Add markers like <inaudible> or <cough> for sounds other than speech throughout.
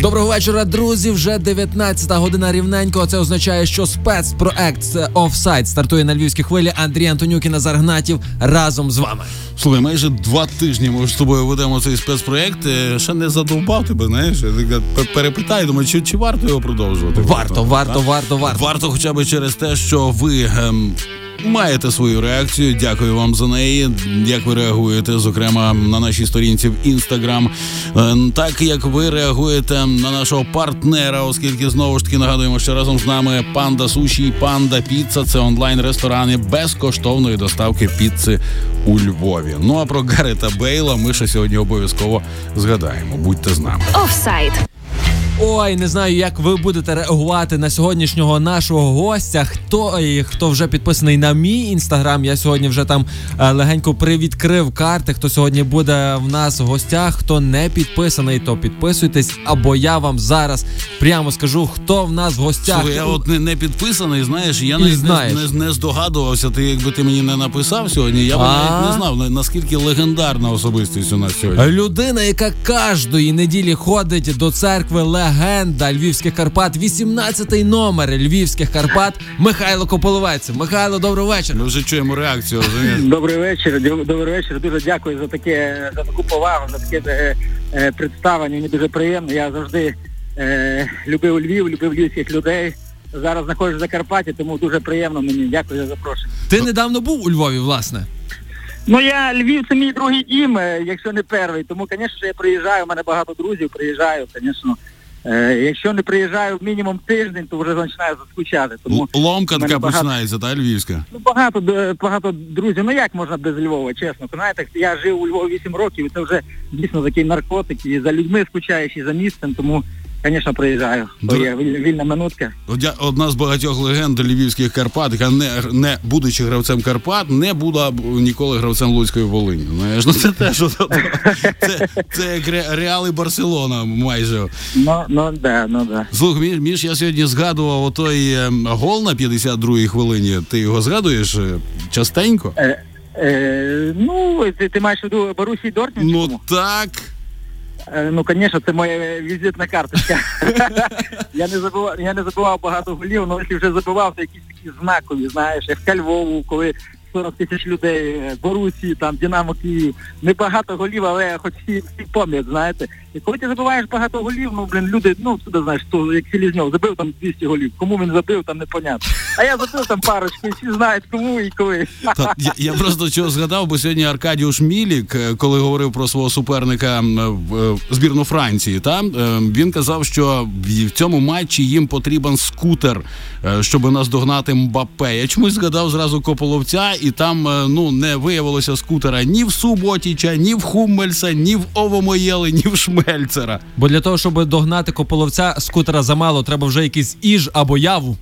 Доброго вечора, друзі. Вже 19 година рівненько. Це означає, що спецпроект офсайт стартує на львівській хвилі. Андрій Антонюк і Назар Гнатів разом з вами. Слухай, майже два тижні ми з тобою ведемо цей спецпроєкт. Е, Ще не задовбав тебе, знаєш. Перепитаю, думаю, чи, чи варто його продовжувати? Варто, варто, варто, варто. Варто хоча б через те, що ви ем, маєте свою реакцію. Дякую вам за неї. Як ви реагуєте, зокрема на нашій сторінці в інстаграм. Так як ви реагуєте на нашого партнера, оскільки знову ж таки нагадуємо, що разом з нами панда суші, панда піца це онлайн-ресторани безкоштовної доставки піци у Львові. Ну а про Гарета Бейла ми ще сьогодні обов'язково згадаємо. Будьте з нами. Офсайд. Ой, не знаю, як ви будете реагувати на сьогоднішнього нашого гостя. Хто і хто вже підписаний на мій інстаграм. Я сьогодні вже там е, легенько привідкрив карти. Хто сьогодні буде в нас в гостях, хто не підписаний, то підписуйтесь. Або я вам зараз прямо скажу, хто в нас в гостях. Слухай, я от не, не підписаний, знаєш, я навіть знаєш. не, не, не здогадувався. Ти якби ти мені не написав сьогодні, я б навіть не знав наскільки легендарна особистість у нас сьогодні. Людина, яка кожної неділі ходить до церкви легенда Львівських Карпат, 18-й номер Львівських Карпат, Михайло Кополовець. Михайло, добрий вечір. Ми вже чуємо реакцію. <laughs> Добрий вечір. Добрий вечір. Дуже дякую за таке за таку повагу, за таке е, е, представлення. Мені дуже приємно. Я завжди е, любив Львів, любив львівських людей. Зараз знаходжусь в Закарпатті, тому дуже приємно мені. Дякую за запрошення. Ти недавно був у Львові, власне. Ну я Львів це мій другий дім, е, якщо не перший. Тому, звісно, я приїжджаю. У мене багато друзів приїжджаю, звісно. Е, якщо не приїжджаю мінімум тиждень, то вже починаю заскучати. Тому Ломка така багато- починається, та львівська. Ну, багато багато друзів. Ну як можна без Львова, чесно. Знаєте, я жив у Львові 8 років, і це вже дійсно такий наркотик, і за людьми скучаєш, і за місцем, тому, звісно, приїжджаю. Бо є вільна минутка. Одя- Одна з багатьох легенд львівських Карпат, яка не, не будучи гравцем Карпат, не була ніколи гравцем Луцької Волині. Знаєш, ну це теж <laughs> це, це як Ре- Реал і Барселона майже. Ну, ну да, ну да. Слух, Міш, я сьогодні згадував отой ем, гол на 52-й хвилині. Ти його згадуєш е, частенько? Е, е, ну, ти, ти маєш в виду Борусі Дортмунд? Ну так. Е, Ну, звісно, це моя візитна карточка. <laughs> я не забував, я не забував багато голів, але якщо вже забивав, то якісь такі знакові, знаєш, як в Львову, коли 40 тисяч людей, е, Борусі, там, Динамо Київ. Не багато голів, але хоч всі, всі пам'ять, знаєте. І коли ти забиваєш багато голів, ну, блін, люди, ну, туди, знаєш, то, як Селізньов, забив там 200 голів. Кому він забив, там непонятно. А я забив там парочку, і всі знають, кому і коли. Та, я, я просто чого згадав, бо сьогодні Аркадіуш Мілік, е, коли говорив про свого суперника в е, збірну Франції, та, е, він казав, що в в цьому матчі їм потрібен скутер, е, щоб наздогнати Мбаппе. Я чомусь згадав зразу Кополовця, і там е, ну, не виявилося скутера ні в Суботіча, ні в Хуммельса, ні в Овомоєли, ні в Шмельцера. Бо для того, щоб догнати Кополовця, скутера замало, треба вже якийсь іж або яву.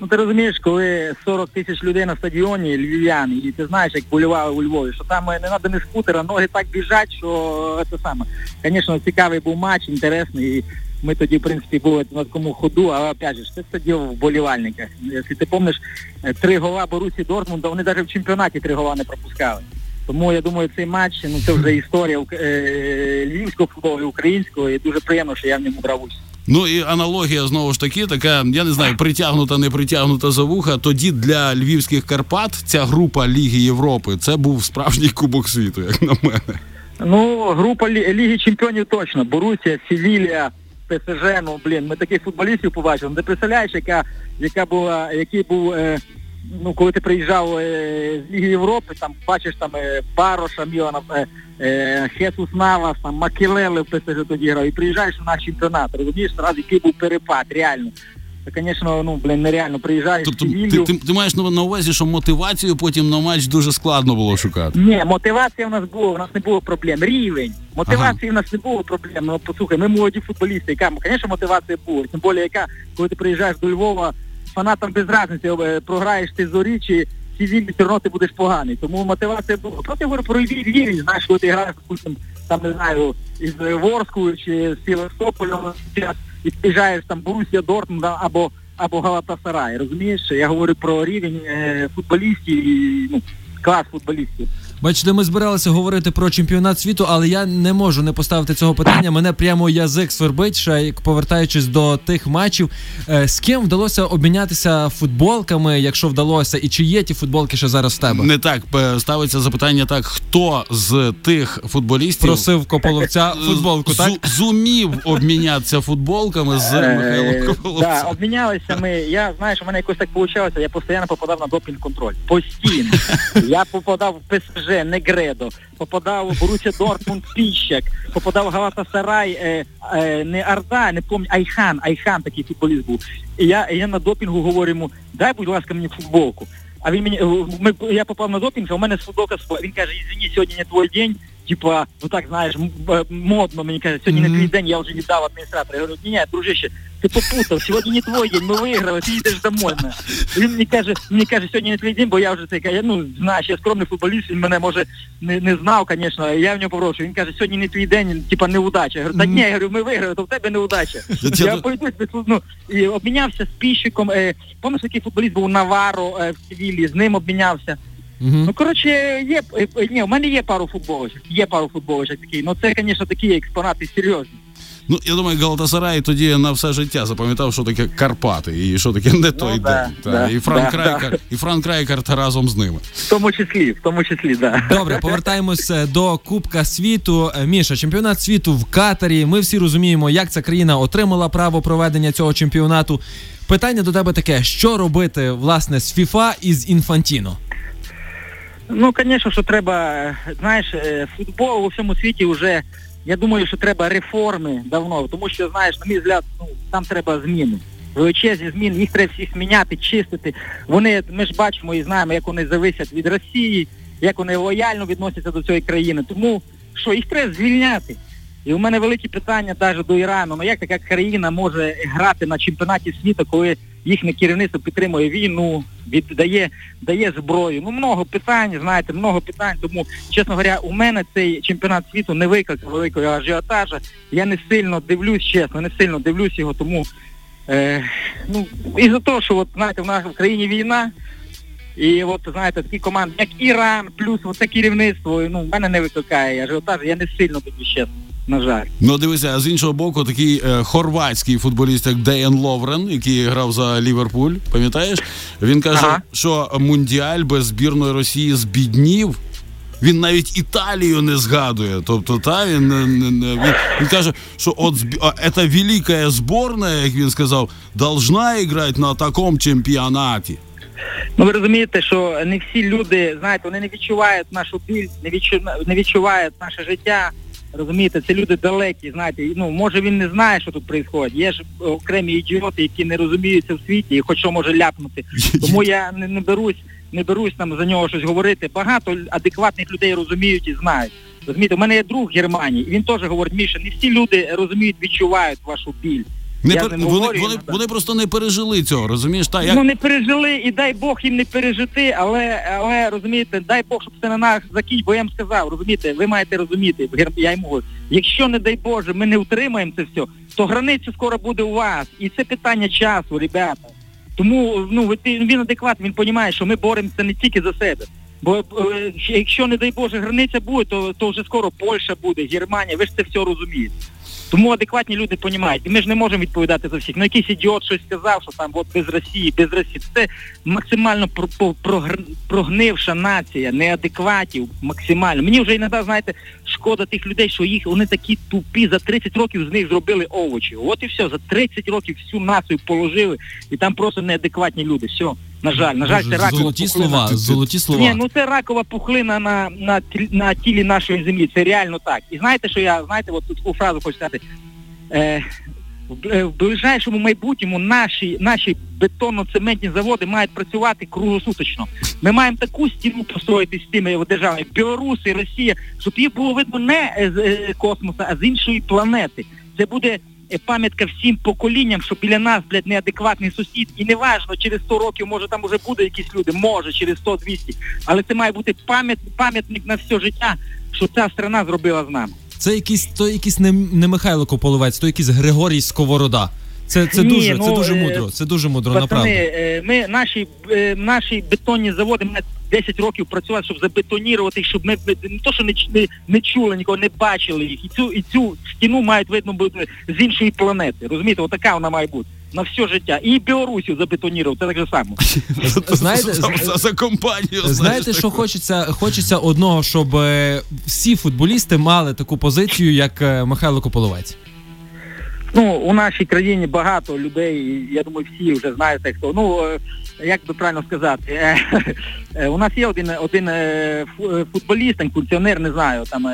Ну ти розумієш, коли 40 тисяч людей на стадіоні, львів'яни, і ти знаєш, як болювали у Львові, що там е, не треба не скутера, ноги так біжать, що це саме. Звісно, цікавий був матч, інтересний. І ми тоді, в принципі, були на такому ходу, але опять же, це сидів в болівальниках. Якщо ти пам'ятаєш, е, три гола Борусі Дортмунда, вони навіть в чемпіонаті три гола не пропускали. Тому я думаю, цей матч ну це вже історія е, львівського футболу, і українського, і дуже приємно, що я в ньому брав участь. Ну і аналогія знову ж таки, така, я не знаю, притягнута, не притягнута за вуха. Тоді для львівських Карпат ця група Ліги Європи це був справжній кубок світу, як на мене. Ну, група Лі- Ліги Чемпіонів точно. Борусія, Севілія, ПСЖ, ну блін, ми таких футболістів побачили. Ну, Ти представляєш, яка, яка була, який був, е, ну коли ти приїжджав е, з Ліги Європи, там бачиш там е, Бароша, Мілана, е, е, Хесус Навас, там Макелели в ПСЖ тоді грав, і приїжджаєш на наш чемпіонат, розумієш, одразу який був перепад, реально. Це, звісно, ну, блін, нереально. Приїжджаєш Тобто в ти, ти, ти маєш на увазі, що мотивацію потім на матч дуже складно було шукати. Ні, мотивація в нас була, у нас не було проблем. Рівень. Мотивації в нас не було проблем. Ну, послухай, ми молоді футболісти, яка, звісно, мотивація була. Тим більше, яка, коли ти приїжджаєш до Львова, фанатам без разниці, е, програєш ти зорі чи, в цивільній все одно ти будеш поганий. Тому мотивація була. Просто я говорю про рівень, знаєш, коли ти граєш, там, не знаю, із е, Ворску чи з Севастополя, зараз, і приїжджаєш там Борусія Дортмунда або або Галатасарай, розумієш? Я говорю про рівень е, футболістів і ну, клас футболістів. Бачите, ми збиралися говорити про чемпіонат світу, але я не можу не поставити цього питання. Мене прямо язик свербить, ще як повертаючись до тих матчів. Е, З ким вдалося обмінятися футболками, якщо вдалося, і чи є ті футболки ще зараз в тебе? Не так е, ставиться запитання так, хто з тих футболістів Просив Кополовця футболку, так? зумів обмінятися футболками з Михайлом Е, Кополовцем? Да, обмінялися ми. Я знаєш, у мене якось так вийшло, я постійно попадав на допінг контроль. Постійно. Я попадав в ПСЖ, Негредо, попадав в Борусsia Дортмунд Піщак, попадав Галатасарай, е, е, не Арда, не пам'ятаю, Айхан, Айхан такий футболіст був. І я, я на допінгу говорю йому, дай, будь ласка, мені футболку. А він мені, е, ми, я попав на допінг, а у мене футболка, він каже, извини, сьогодні не твій день, типа, ну так, знаєш, е, модно, мені каже, сьогодні не твій день, я вже віддав адміністратору. Я говорю, ні, ні, дружище, ти попутав, сьогодні не твій день, ми виграли, ти йдеш домой. на». Він мені каже, мені каже, сьогодні не твій день, бо я вже це каже, ну, знаєш, я скромний футболіст, він мене може не, не знав, звісно, я в нього попрошу. Він каже, сьогодні не твій день, типа неудача. Я говорю, так ні, я говорю, ми виграли, то в тебе неудача. <laughs> Я пойду ну, і обмінявся з піщиком. Е, пам'ятаєш, який футболіст був Наваро е, в Севілі, з ним обмінявся. Мгм. Ну, коротше, є, е, е, ні, у мене є пару футболочок, є пару футболочок такі, ну це, звісно, такі експонати серйозні. Ну, я думаю, Галатасарай тоді на все життя запам'ятав, що таке Карпати і що таке не той да, день. Та, да, і Франк да, Райкар, да. і Франк Райкарт разом з ними. В тому числі, в тому числі, так. Да. Добре, повертаємось е, до Кубка світу. Е, Міша, чемпіонат світу в Катарі. Ми всі розуміємо, як ця країна отримала право проведення цього чемпіонату. Питання до тебе таке: що робити власне з ФІФА і з Інфантіно? Ну, звісно, що треба, е, знаєш, футбол у всьому світі вже, я думаю, що треба реформи давно, тому що, знаєш, на мій взгляд, ну, там треба зміни. Величезні зміни, їх треба всіх міняти, чистити. Вони, ми ж бачимо і знаємо, як вони зависять від Росії, як вони лояльно відносяться до цієї країни. Тому що їх треба звільняти. І у мене великі питання навіть до Ірану. Ну як така країна може грати на чемпіонаті світу, коли їхнє керівництво підтримує війну, віддає дає зброю. Ну много питань, знаєте, много питань. Тому, чесно говоря, у мене цей чемпіонат світу не викликав великого ажіотажа. Я не сильно дивлюсь, чесно, не сильно дивлюсь його, тому е, ну і за те, що от знаєте, в нас в країні війна. І от знаєте, такі команди, як Іран, плюс це керівництво, ну в мене не викликає ажіотаж, я не сильно дивлюсь, чесно, на жаль. Ну дивися, а з іншого боку, такий е, хорватський футболіст, як Деян Ловрен, який грав за Ліверпуль, пам'ятаєш? Він каже, Ага. що мундіаль без збірної Росії збіднів. Він навіть Італію не згадує. Тобто, та він, не- він, він каже, що от а, велика зборна, як він сказав, должна грати на такому чемпіонаті. Ну ви розумієте, що не всі люди, знаєте, вони не відчувають нашу біль, не відчувають наше життя. Розумієте, це люди далекі, знаєте, ну може він не знає, що тут відбувається. Є ж окремі ідіоти, які не розуміються в світі і хоч що може ляпнути. <laughs> Тому я не, не берусь, не берусь там за нього щось говорити. Багато адекватних людей розуміють і знають. Розумієте, у мене є друг в Германії, і він теж говорить, Міша, не всі люди розуміють, відчувають вашу біль. Не Я пер- вони, говорю вони, вони просто не пережили цього, розумієш? Та, як... Ну не пережили, і дай Бог їм не пережити, але, але розумієте, дай Бог, щоб це на нас закінь, бо я їм сказав, розумієте, ви маєте розуміти, я йому говорю, якщо, не дай Боже, ми не утримаємо це все, то границя скоро буде у вас. І це питання часу, ребята. Тому ну він адекватний, він розуміє, що ми боремося не тільки за себе. Бо е, якщо, не дай Боже, границя буде, то, то вже скоро Польща буде, Германія, ви ж це все розумієте. Тому адекватні люди розуміють. І ми ж не можемо відповідати за всіх. Ну якийсь ідіот щось сказав, що там от без Росії, без Росії. Це максимально про- про- прогнивша нація, неадекватів максимально. Мені вже іноді, знаєте, шкода тих людей, що їх вони такі тупі, за 30 років з них зробили овочі. От і все, за 30 років всю націю положили, і там просто неадекватні люди. Все, на жаль, на жаль, це ракова Золоті пухлина. слова, золоті слова. Ні, ну це ракова пухлина на, на, на тілі нашої землі. Це реально так. І знаєте, що я, знаєте, от таку фразу хочу сказати. Е, в, е, ближайшому майбутньому наші, наші бетонно-цементні заводи мають працювати круглосуточно. Ми маємо таку стіну построїти з тими державами, і Росія, щоб їх було видно не з е, космоса, а з іншої планети. Це буде пам'ятка всім поколінням, що біля нас, блядь, неадекватний сусід. І неважно, через 100 років, може там уже буде якісь люди, може, через 100-200. Але це має бути пам'ят, пам'ятник на все життя, що ця страна зробила з нами. Це якийсь то якийсь не, не Михайло Кополовець, то якийсь Григорій Сковорода. Це, це Ні, дуже, це ну, дуже е, мудро. Це дуже мудро, Пацани, направду. е, ми наші, е, наші бетонні заводи ми 10 років працювали, щоб забетонірувати, щоб ми ми не то, що не, не, не чули нікого, не бачили їх. І цю і цю стіну мають видно бути з іншої планети. Розумієте, отака вона має бути на все життя. І Білорусію забетонірував, це так же само. <laughs> Знаєте, за, за, за компанію. Знаєте, що хочеться? Хочеться одного, щоб е, всі футболісти мали таку позицію, як е, Михайло Кополовець. Ну, у нашій країні багато людей, я думаю, всі вже знаєте хто. Ну, е, як би правильно сказати, е, е, у нас є один, один е, фу- футболіст, функціонер, не знаю, там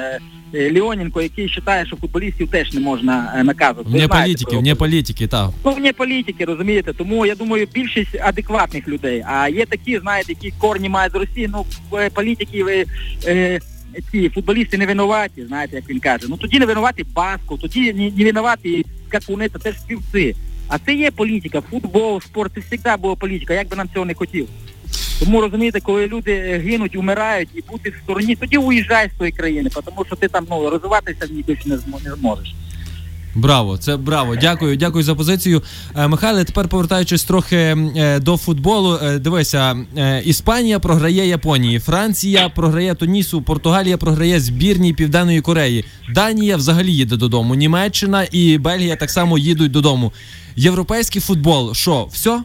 Леоненко, який вважає, що футболістів теж не можна наказувати. Ви Вне політики, вне політики, так. Ну, вне політики, розумієте, тому я думаю, більшість адекватних людей. А є такі, знаєте, які корні мають з Росії, ну, політики, е, ці футболісти не винуваті, знаєте, як він каже. Ну тоді не винуваті Басков, тоді не, винуваті Какуни, це теж співці. А це є політика, футбол, спорт, це завжди була політика, як би нам цього не хотів. Тому розумієте, коли люди гинуть, умирають і бути в стороні, тоді уїжджай з тої країни, тому що ти там ну розвиватися в ній більше не зможеш. Браво, це браво. Дякую, дякую за позицію. Е, Михайле, тепер повертаючись трохи е, до футболу. е, Дивися, Іспанія програє Японії, Франція програє Тунісу, Португалія програє збірній Південної Кореї. Данія взагалі їде додому. Німеччина і Бельгія так само їдуть додому. Європейський футбол, що, все?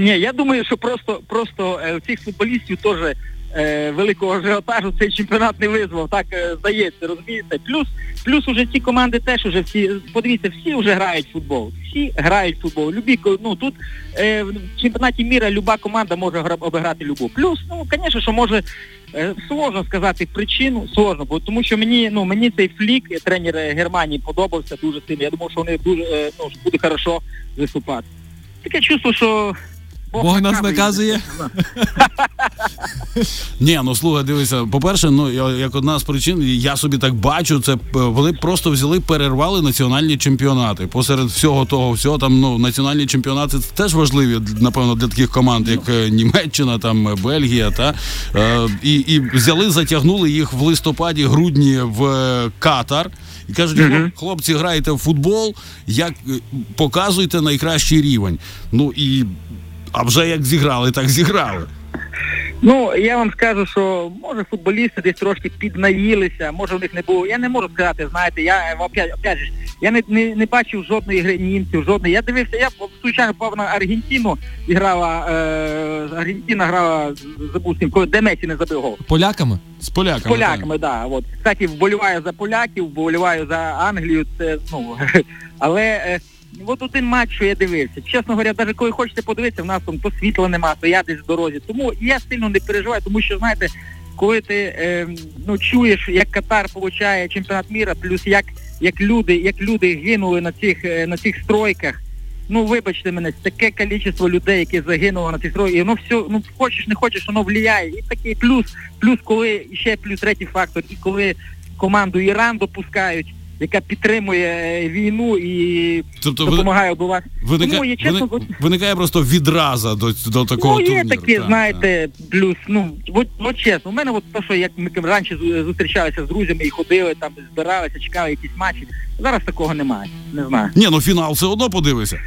Ні, я думаю, що просто просто цих футболістів теж великого ажіотажу цей чемпіонат не визвав, так е, здається, розумієте. Плюс плюс уже ці команди теж уже всі, подивіться, всі вже грають в футбол. Всі грають в футбол. Любі, ну тут е, в чемпіонаті міра люба команда може гра- обіграти любу. Плюс, ну, звісно, що може е, сложно сказати причину, сложно, бо тому що мені, ну мені цей флік, е, тренер е, Германії, подобався дуже сильно. Я думав, що вони дуже е, ну, буде хорошо виступати. Таке чувство, що Бог нас наказує. <laughs> Ні, ну слухай, дивися, по-перше, ну як одна з причин, я собі так бачу, це е, вони просто взяли, перервали національні чемпіонати. Посеред всього того, всього там ну національні чемпіонати це теж важливі, напевно, для таких команд, як е, Німеччина, там е, Бельгія, та е, і, і взяли, затягнули їх в листопаді, грудні в Катар. І кажуть, «Хлоп- хлопці, граєте в футбол, як показуйте найкращий рівень. Ну і а вже як зіграли, так зіграли. Ну, я вам скажу, що може футболісти десь трошки піднаїлися, може в них не було. Я не можу сказати, знаєте, я е, опять, опять же, я не, не, не бачив жодної гри німців, жодної. Я дивився, я звичайно попав на Аргентину і грала, е, Аргентина грала, з- забув з коли де Месі не забив гол. Поляками? З З поляками. поляками, да. От. Кстати, вболіваю за поляків, вболіваю за Англію, це, ну, <laughs> але е, от один матч, що я дивився. Чесно говоря, навіть коли хочете подивитися, в нас там то світла нема, то я десь в дорозі. Тому я сильно не переживаю, тому що, знаєте, коли ти е, ну, чуєш, як Катар получає чемпіонат міра, плюс як, як люди, як люди гинули на цих, е, на цих стройках. Ну, вибачте мене, таке кількість людей, які загинуло на цих стройках, і воно все, ну хочеш, не хочеш, воно влияє. І такий плюс, плюс, коли ще плюс третій фактор, і коли команду Іран допускають, яка підтримує війну і Тобто ви- допомагає обувати. Виника... Тому я чесно, вини- виникає просто відраза до, до такого ну, є турніру. такі, так, знаєте, плюс, ну, от, от чесно, у мене от те, що як ми раніше зустрічалися з друзями і ходили, там збиралися, чекали якісь матчі. Зараз такого немає. Не знаю. Ні, ну фінал все одно подивися.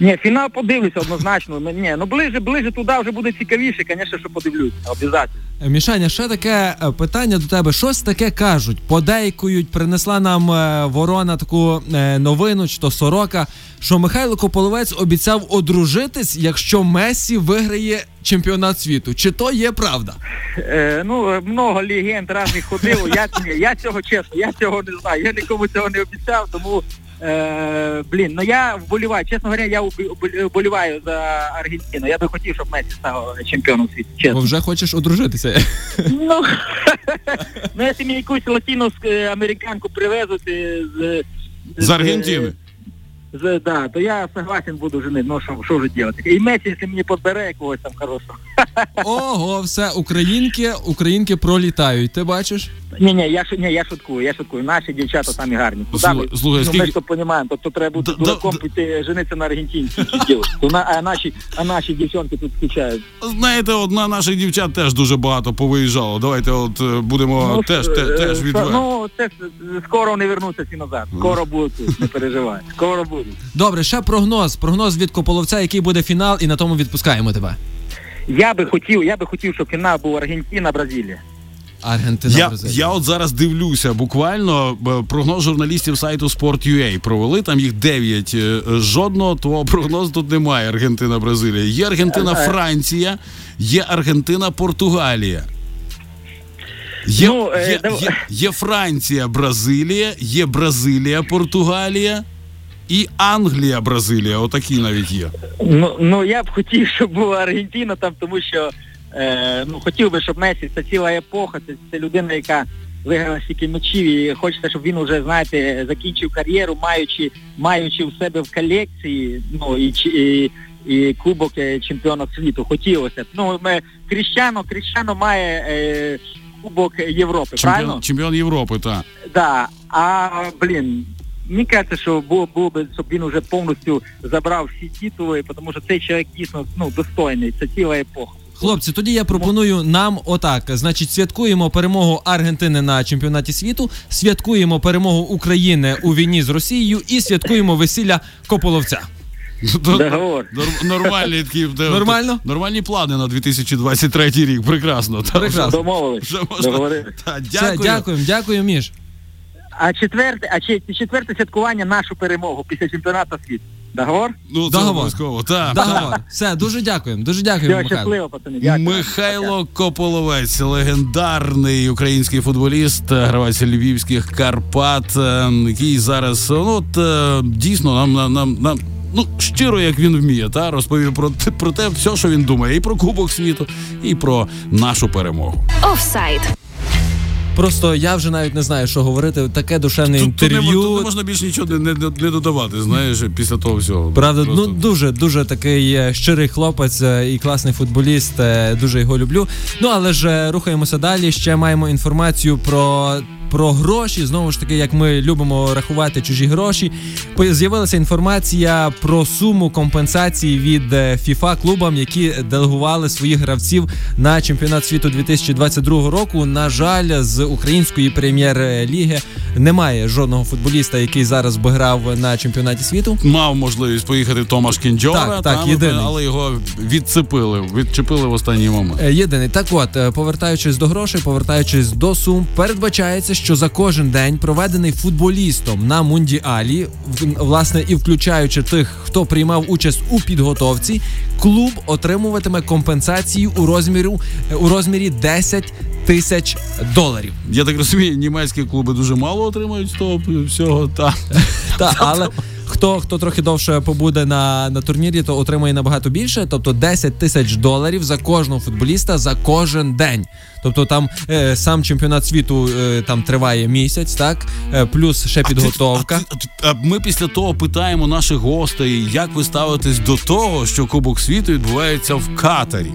Ні, фінал подивлюся однозначно. Ні, ну ближе, ближе туди вже буде цікавіше, звісно, що подивлюся. Обов'язково. Е, Мішаня, ще таке е, питання до тебе. Щось таке кажуть, подейкують, принесла нам е, ворона таку новину, чи то сорока, що Михайло Кополовець обіцяв одружитись, якщо Месі виграє чемпіонат світу. Чи то є правда? Е, ну, много легенд різних ходило. Я, я цього чесно, я цього не знаю. Я нікому цього не обіцяв, тому е, блін, ну я вболіваю. Чесно говоря, я вболіваю за Аргентину. Я би хотів, щоб Месі став чемпіоном світу. Бо Чесно. вже хочеш одружитися. Ну, <laughs> ну якщо мені якусь латіноамериканку привезуть з, З Аргентини. Да, то я согласен буду женить. Ну що, що вже делать? І Месі, якщо мені подбере якогось там хорошого. <laughs> Ого, все, українки, українки пролітають. Ти бачиш? Ні, ні, я ні, я шуткую, я шуткую. Наші дівчата самі гарні. Слухай, слухай, ну, ми ж то розуміємо, тобто треба бути дураком піти жениться на аргентинці. А наші, а наші дівчонки тут скучають. Знаєте, одна наших дівчат теж дуже багато повиїжджало. Давайте от е, будемо Ну, теж, е, те- теж е. Ну, це скоро вони вернуться всі назад. Скоро будуть не переживай. Скоро будуть. Добре, ще прогноз. Прогноз від Кополовця, який буде фінал, і на тому відпускаємо тебе. Я би хотів, я би хотів, щоб фінал був Аргентина, Бразилія. Аргентина Я, Бразилія. я от зараз дивлюся, буквально прогноз журналістів сайту Sport.ua провели, там їх 9. е, Жодного твого прогнозу тут немає. Аргентина, Бразилія. Є Аргентина, Е, е. Франція, є Аргентина, Португалія. Є, Ну, є, є, є Франція, Бразилія, є Бразилія, Португалія і Англія, Бразилія. Отакі навіть є. Ну, ну я б хотів, щоб була Аргентина там, тому що е, ну хотів би, щоб Месі це ціла епоха, це, це людина, яка виграла стільки мечів і хочеться, щоб він уже, знаєте, закінчив кар'єру, маючи, маючи в себе в колекції, ну і, і, і кубок е, чемпіона світу. Хотілося б. Ну, ми, Кріщано, Кріщано має е, кубок Європи, правильно? Чемпіон, чемпіон Європи, так. Да, а блін, мені кажеться, що було, було би, щоб він вже повністю забрав всі титули, тому що цей чоловік дійсно ну, достойний, це ціла епоха. Хлопці, тоді я пропоную нам отак. Значить, святкуємо перемогу Аргентини на чемпіонаті світу, святкуємо перемогу України у війні з Росією і святкуємо весілля Кополовця. Ну, Договор. Нормальні такі Нормально? Нормальні плани на 2023 рік. Прекрасно. Прекрасно. Домовились. Все, дякую. дякуємо, дякую, Міш. А четверте, а чи- четверте святкування нашу перемогу після чемпіонату світу. Договор? Ну, Договор. обов'язково. Так. Договор. Все, дуже дякуємо. Дуже дякуємо, Все, Михайло. щасливо, пацани. Дякую. Михайло Кополовець, легендарний український футболіст, гравець львівських Карпат, е, який зараз ну, от, е, дійсно нам, нам, нам, нам ну, щиро, як він вміє, та розповів про, те- про те, все, що він думає, і про Кубок світу, і про нашу перемогу. Офсайд. Просто я вже навіть не знаю, що говорити. Таке душевне Тут, тут, не, тут не можна більше нічого не, не, не додавати, знаєш, після того всього. Правда, Просто- ну дуже дуже такий е, щирий хлопець е, і класний футболіст. е, Дуже його люблю. Ну але ж рухаємося далі. Ще маємо інформацію про. Про гроші знову ж таки, як ми любимо рахувати чужі гроші. З'явилася інформація про суму компенсації від е, FIFA клубам, які делегували своїх гравців на чемпіонат світу 2022 року. На жаль, з української прем'єр-ліги немає жодного футболіста, який зараз би грав на чемпіонаті світу. Мав можливість поїхати Томаш Кінджора, Так, так, там, єдиний. але його відцепили, відчепили в останній момент. Е, Єдиний так, от е, повертаючись до грошей, повертаючись до сум, передбачається, що за кожен день проведений футболістом на мундіалі, власне, і включаючи тих, хто приймав участь у підготовці, клуб отримуватиме компенсацію у розмірі у розмірі 10 тисяч доларів. Я так розумію, німецькі клуби дуже мало отримують з того всього. Та. Та але хто хто трохи довше побуде на, на турнірі, то отримує набагато більше, тобто 10 тисяч доларів за кожного футболіста за кожен день. Тобто там е, сам чемпіонат світу е, там триває місяць, так е, плюс ще підготовка. А, ти- а, ти- а ми після того питаємо наших гостей, як ви ставитесь до того, що Кубок світу відбувається в Катарі.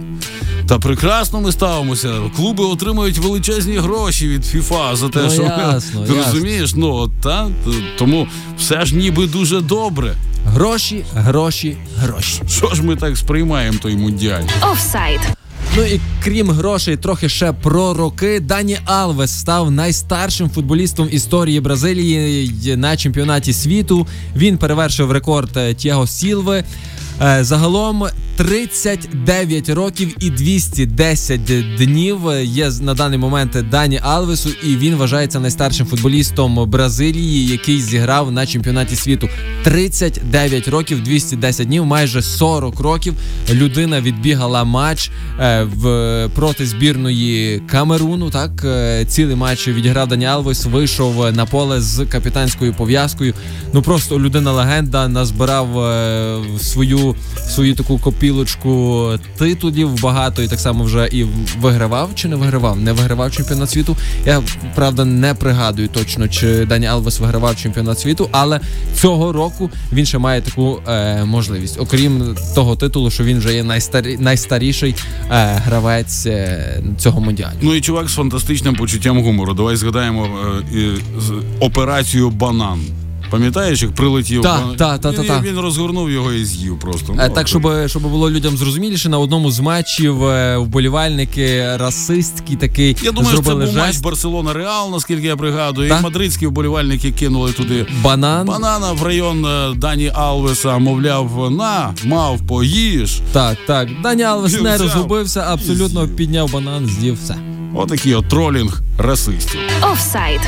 Та прекрасно ми ставимося. Клуби отримують величезні гроші від ФІФА за те, Ну, що ясно, ти ясно. розумієш. Ну та тому все ж ніби дуже добре. Гроші, гроші, гроші. Що ж ми так сприймаємо той мундіаль? Офсайд. Ну і крім грошей, трохи ще про роки. Дані Алвес став найстаршим футболістом історії Бразилії на чемпіонаті світу. Він перевершив рекорд е, Сілви. Е, Загалом 39 років і 210 днів є на даний момент Дані Алвесу, і він вважається найстаршим футболістом Бразилії, який зіграв на чемпіонаті світу. 39 років, 210 днів, майже 40 років. Людина відбігала матч е, в проти збірної Камеруну. Так Е, цілий матч відіграв Дані Алвес, вийшов на поле з капітанською пов'язкою. Ну просто людина легенда назбирав е, свою свою таку копі копілочку титулів багато, і так само вже і вигравав чи не вигравав? Не вигравав чемпіонат світу. Я правда не пригадую точно, чи Дані Алвес вигравав чемпіонат світу, але цього року він ще має таку е, можливість. Окрім того титулу, що він вже є найстарі, найстаріший е, гравець е, цього мундіалю. Ну і чувак з фантастичним почуттям гумору. Давай згадаємо е, операцію банан. Пам'ятаєш, як прилетів Та, банан? та, та, та, він, та. він розгорнув його і з'їв просто. Е, Ну, Так, щоб, щоб було людям зрозуміліше, на одному з матчів е, вболівальники расистські такий Я думаю, що це зробили був матч. Барселона Реал, наскільки я пригадую. Та. І мадридські вболівальники кинули туди Банан. банана в район е, Дані Алвеса, мовляв, на, мав, поїж. Так, так. Дані Алвес Він не розгубився, абсолютно підняв банан, з'їв все. Отакий от тролінг расистів. Офсайд.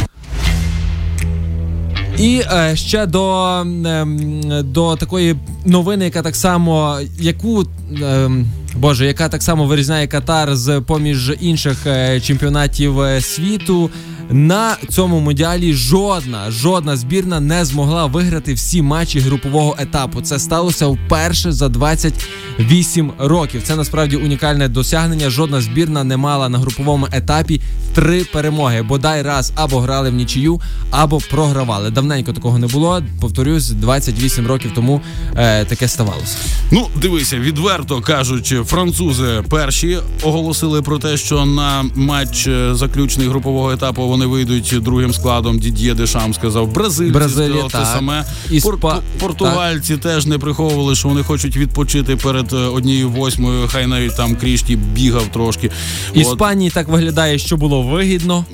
І е, ще до, ем, до такої новини, яка так само, яку. ем, Боже, яка так само вирізняє Катар з поміж інших е, чемпіонатів е, світу. На цьому мундіалі жодна жодна збірна не змогла виграти всі матчі групового етапу. Це сталося вперше за 28 років. Це насправді унікальне досягнення. Жодна збірна не мала на груповому етапі три перемоги. Бодай раз або грали в нічию, або програвали. Давненько такого не було. Повторюсь, 28 років тому е, таке ставалося. Ну, дивися, відверто кажучи, французи перші оголосили про те, що на матч е, заключний групового етапу вони вийдуть другим складом. Дід'є Дешам сказав. Бразильці Бразилія, те саме. І Пор- Спа- Португальці теж не приховували, що вони хочуть відпочити перед е, однією восьмою. Хай навіть там Крішті бігав трошки. От. Іспанії так виглядає, що було вигідно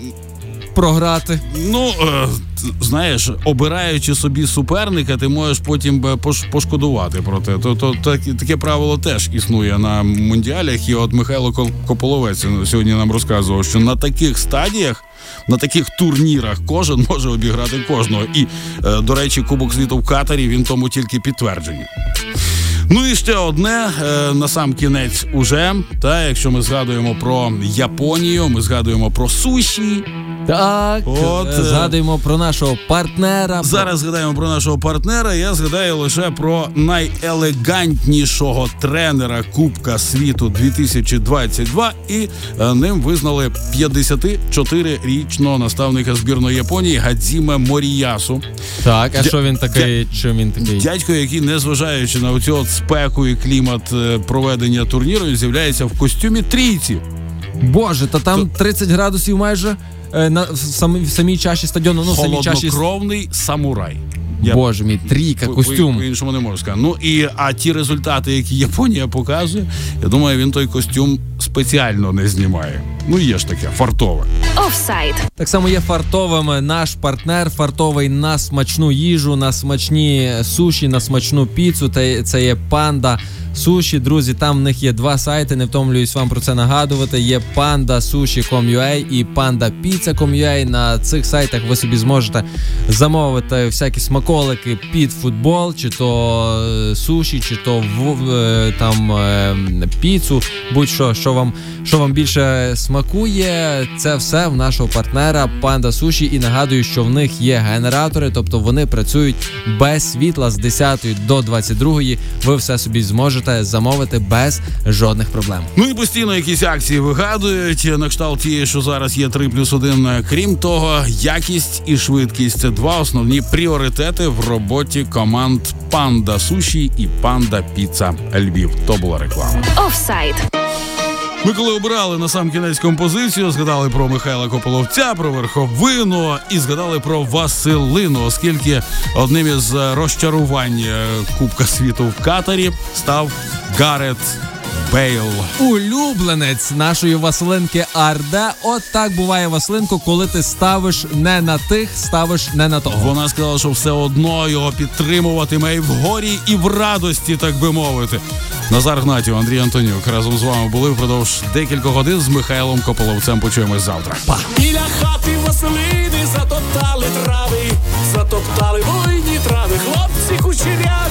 програти. Ну, е, знаєш, обираючи собі суперника, ти можеш потім пош- пошкодувати про те. То, то так, таке правило теж існує на мундіалях. І от Михайло Кополовець сьогодні нам розказував, що на таких стадіях. На таких турнірах кожен може обіграти кожного. І, е, до речі, Кубок світу в Катарі він тому тільки підтвердження. Ну і ще одне е, на сам кінець уже. Та якщо ми згадуємо про Японію, ми згадуємо про суші. Так, От, е, згадуємо про нашого партнера. Зараз згадаємо про нашого партнера. Я згадаю лише про найелегантнішого тренера Кубка світу 2022 і е, ним визнали 54-річного наставника збірної Японії Гадзіме Моріясу. Так, а Дя- що він такий? Чим він такий? Дядько, який, незважаючи на оцю от спеку і клімат е, проведення турніру, з'являється в костюмі трійці. Боже, та там 30 градусів майже на в самій, в самій чаші стадіону. Ну, самій чаші. Холоднокровний самурай. Я Боже мій, трійка, По- костюм. По, іншому не можу сказати. Ну і а ті результати, які Японія показує, я думаю, він той костюм спеціально не знімає. Ну є ж таке, фартове. Офсайд. Так само є фартовим наш партнер, фартовий на смачну їжу, на смачні суші, на смачну піцу. Та це є панда суші. Друзі, там в них є два сайти. Не втомлююсь вам про це нагадувати. Є pandasushi.com.ua і pandapizza.com.ua. На цих сайтах ви собі зможете замовити всякі смаколики під футбол, чи то е, суші, чи то в, е, там е, піцу, будь-що, що вам що вам більше смакує. Це все в нашого партнера Panda Sushi. І нагадую, що в них є генератори, тобто вони працюють без світла з 10 до 22. Ви все собі зможете замовити без жодних проблем. Ну і постійно якісь акції вигадують на кшталт тієї, що зараз є 3 плюс 1. Крім того, якість і швидкість це два основні пріоритети в роботі команд Панда Суші і Панда Піца Львів. То була реклама. Офсайд. Ми коли обирали на сам кінець композицію, згадали про Михайла Кополовця, про верховину і згадали про Василину, оскільки одним із е, розчарувань е, Кубка світу в Катарі став Гарет Бейл. Улюбленець нашої Василинки Арде. От так буває Василинко, коли ти ставиш не на тих, ставиш не на того. Вона сказала, що все одно його підтримуватиме і в горі, і в радості, так би мовити. Назар Гнатів, Андрій Антонюк разом з вами були впродовж декількох годин з Михайлом Кополовцем. Почуємось завтра. Па! Біля хати Василини затоптали трави, затоптали буйні трави, хлопці кучеряві.